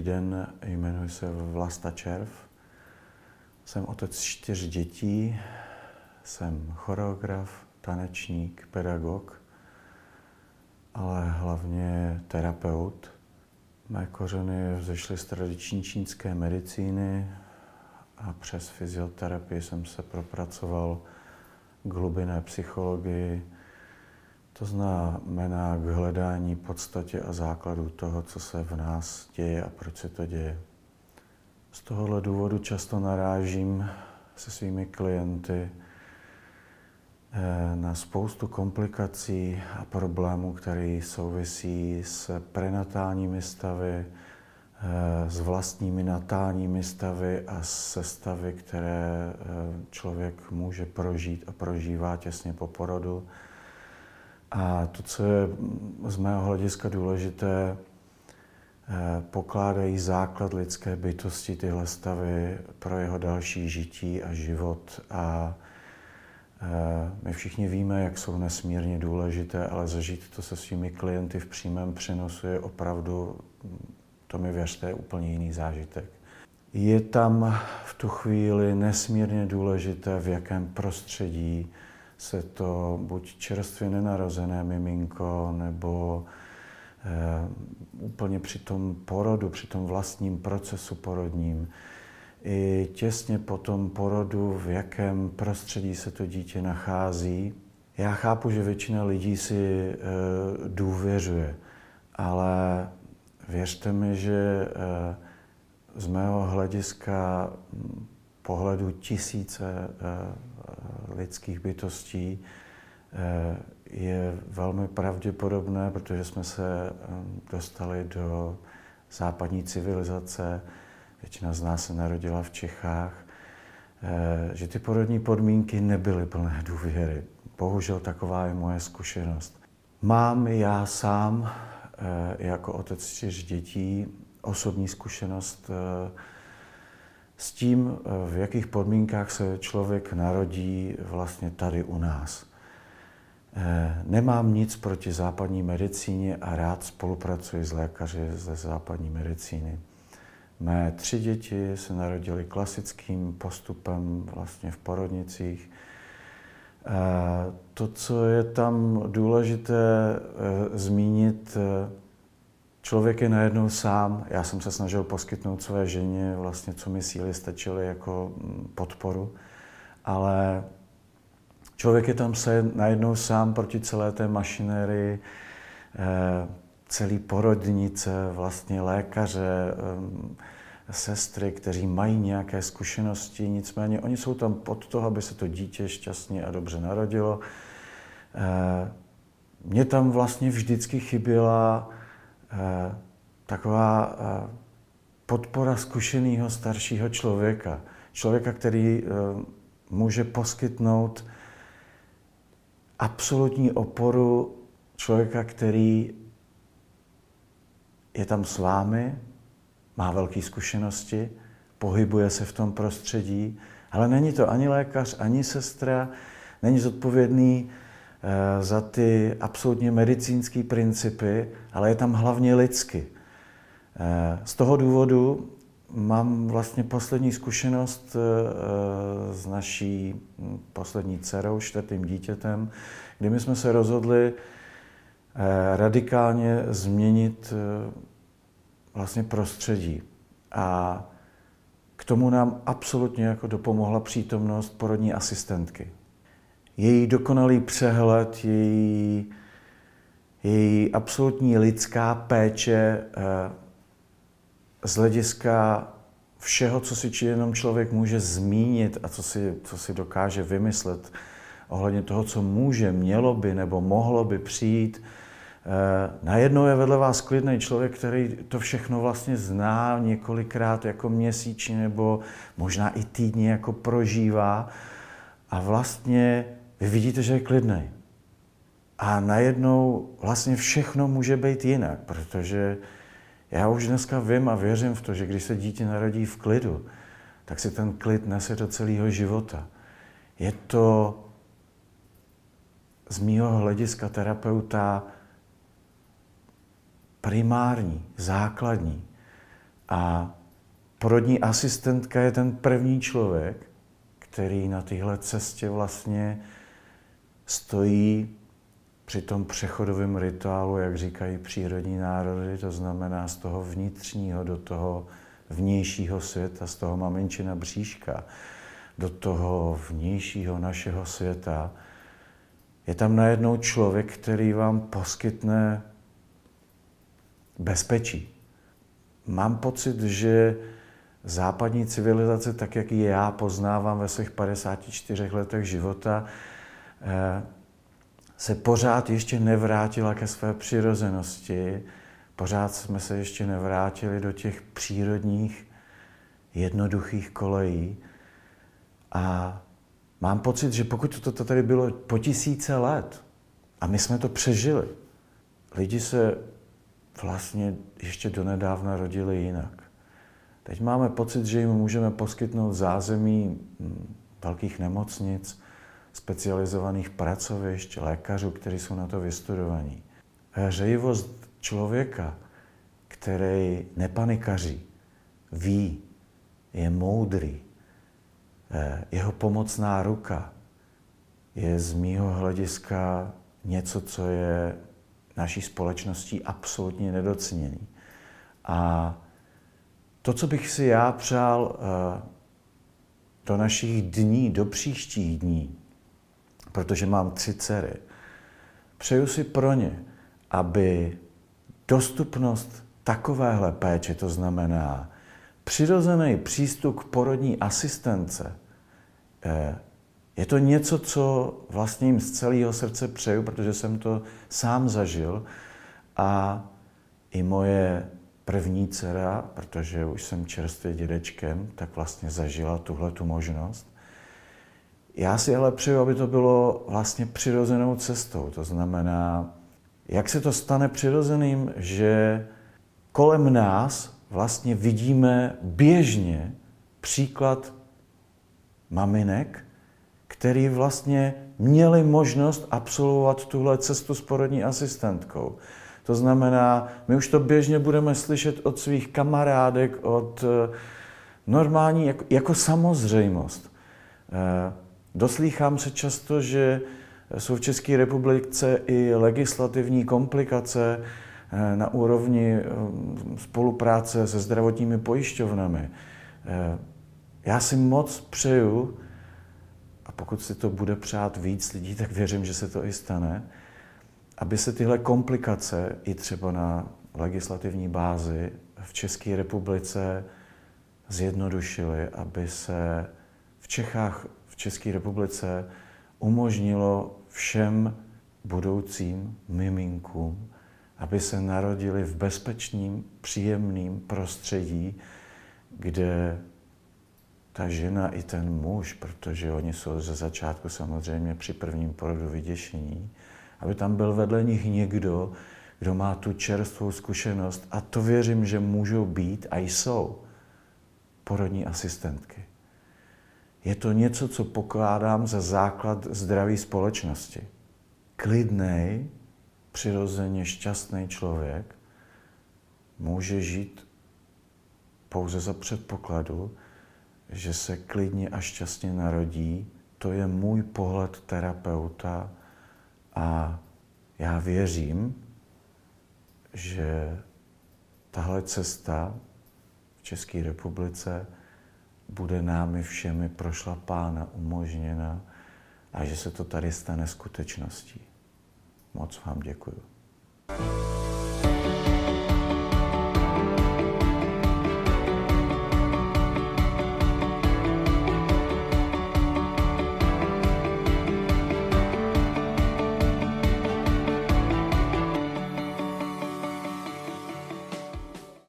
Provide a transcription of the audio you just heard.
den, jmenuji se Vlasta Červ. Jsem otec čtyř dětí, jsem choreograf, tanečník, pedagog, ale hlavně terapeut. Mé kořeny vzešly z tradiční čínské medicíny a přes fyzioterapii jsem se propracoval k hlubinné psychologii, to znamená k hledání podstatě a základu toho, co se v nás děje a proč se to děje. Z tohohle důvodu často narážím se svými klienty eh, na spoustu komplikací a problémů, které souvisí s prenatálními stavy, eh, s vlastními natálními stavy a se stavy, které eh, člověk může prožít a prožívá těsně po porodu. A to, co je z mého hlediska důležité, eh, pokládají základ lidské bytosti tyhle stavy pro jeho další žití a život. A eh, my všichni víme, jak jsou nesmírně důležité, ale zažít to se svými klienty v přímém přenosu je opravdu, to mi věřte, úplně jiný zážitek. Je tam v tu chvíli nesmírně důležité, v jakém prostředí se to buď čerstvě nenarozené miminko, nebo e, úplně při tom porodu, při tom vlastním procesu porodním, i těsně po tom porodu, v jakém prostředí se to dítě nachází. Já chápu, že většina lidí si e, důvěřuje, ale věřte mi, že e, z mého hlediska pohledu tisíce lidských bytostí eh, je velmi pravděpodobné, protože jsme se eh, dostali do západní civilizace, většina z nás se narodila v Čechách, eh, že ty porodní podmínky nebyly plné důvěry. Bohužel taková je moje zkušenost. Mám já sám jako otec čtyř dětí osobní zkušenost s tím, eh, v jakých podmínkách se člověk narodí vlastně tady u nás. Eh, nemám nic proti západní medicíně a rád spolupracuji s lékaři ze západní medicíny. Mé tři děti se narodily klasickým postupem vlastně v porodnicích. Eh, to, co je tam důležité zmínit, Člověk je najednou sám. Já jsem se snažil poskytnout své ženě vlastně, co mi síly stačily jako mm, podporu, ale člověk je tam se najednou sám proti celé té mašinérii, eh, celý porodnice, vlastně lékaře, eh, sestry, kteří mají nějaké zkušenosti, nicméně oni jsou tam pod toho, aby se to dítě šťastně a dobře narodilo. Eh, mně tam vlastně vždycky chyběla taková eh, podpora zkušeného staršího člověka. Člověka, který eh, může poskytnout absolutní oporu člověka, který je tam s vámi, má velké zkušenosti, pohybuje se v tom prostředí, ale není to ani lékař, ani sestra, není zodpovědný Eh, za ty absolutně medicínské principy, ale je tam hlavně lidsky. Eh, z toho důvodu mám vlastně poslední zkušenost eh, s naší poslední dcerou, čtvrtým dítětem, kdy my jsme se rozhodli radikálně změnit vlastně prostředí. A k tomu nám absolutně jako dopomohla přítomnost porodní asistentky její dokonalý přehled, její, její absolutní lidská péče eh, z hlediska všeho, co si či jenom člověk může zmínit a co si, co si dokáže vymyslet ohledně toho, co může, mělo by nebo mohlo by přijít. Eh, najednou je vedle vás klidný člověk, který to všechno vlastně zná několikrát jako měsíčně nebo možná i týdně jako prožívá a vlastně vy vidíte, že je klidný. A najednou vlastně všechno může být jinak, protože já už dneska vím a věřím v to, že když se dítě narodí v klidu, tak si ten klid nese do celého života. Je to z mýho hlediska terapeuta primární, základní. A porodní asistentka je ten první člověk, který na téhle cestě vlastně stojí při tom přechodovém rituálu, jak říkají přírodní národy, to znamená z toho vnitřního do toho vnějšího světa, z toho maminčina bříška do toho vnějšího našeho světa, je tam najednou člověk, který vám poskytne bezpečí. Mám pocit, že západní civilizace, tak jak ji já poznávám ve svých 54 letech života, se pořád ještě nevrátila ke své přirozenosti, pořád jsme se ještě nevrátili do těch přírodních, jednoduchých kolejí. A mám pocit, že pokud to tady bylo po tisíce let a my jsme to přežili, lidi se vlastně ještě donedávna rodili jinak. Teď máme pocit, že jim můžeme poskytnout zázemí hm, velkých nemocnic, specializovaných pracovišť, lékařů, kteří jsou na to vystudovaní. Hřejivost člověka, který nepanikaří, ví, je moudrý, eh, jeho pomocná ruka je z mýho hlediska něco, co je naší společností absolutně nedoceněný. A to, co bych si já přál eh, do našich dní, do příštích dní, protože mám tři dcery, přeju si pro ně, aby dostupnost takovéhle péče, to znamená přirozený přístup k porodní asistence, eh, je to něco, co vlastně jim z celého srdce přeju, protože jsem to sám zažil a i moje první dcera, protože už jsem čerstvě dědečkem, tak vlastně zažila tuhle tu možnost. Já si ale přeju, aby to bylo vlastně přirozenou cestou. To znamená, jak se to stane přirozeným, že kolem nás vlastně vidíme běžně příklad maminek, který vlastně měli možnost absolvovat tuhle cestu s porodní asistentkou. To znamená, my už to běžně budeme slyšet od svých kamarádek, od eh, normální, jako, jako samozřejmost. Eh, doslýchám se často, že jsou v České republice i legislativní komplikace eh, na úrovni spolupráce se zdravotními pojišťovnami. Já si moc přeju, a pokud si to bude přát víc lidí, tak věřím, že se to i stane, aby se tyhle komplikace i třeba na legislativní bázi v České republice zjednodušily, aby se v Čechách, České republice umožnilo všem budoucím miminkům, aby se narodili v bezpečným, příjemným prostředí, kde ta žena i ten muž, protože oni jsou ze začátku samozřejmě při prvním porodu vyděšení, aby tam byl vedle nich někdo, kdo má tu čerstvou zkušenost a to věřím, že můžou být a jsou porodní asistentky. Je to něco, co pokládám za základ zdraví společnosti. Klidný, přirozeně šťastný člověk může žít pouze za předpokladu, že se klidně a šťastně narodí. To je můj pohled terapeuta a já věřím, že tahle cesta v České republice bude námi všemi prošlapána, umožněna a že se to tady stane skutečností. Moc vám děkuju.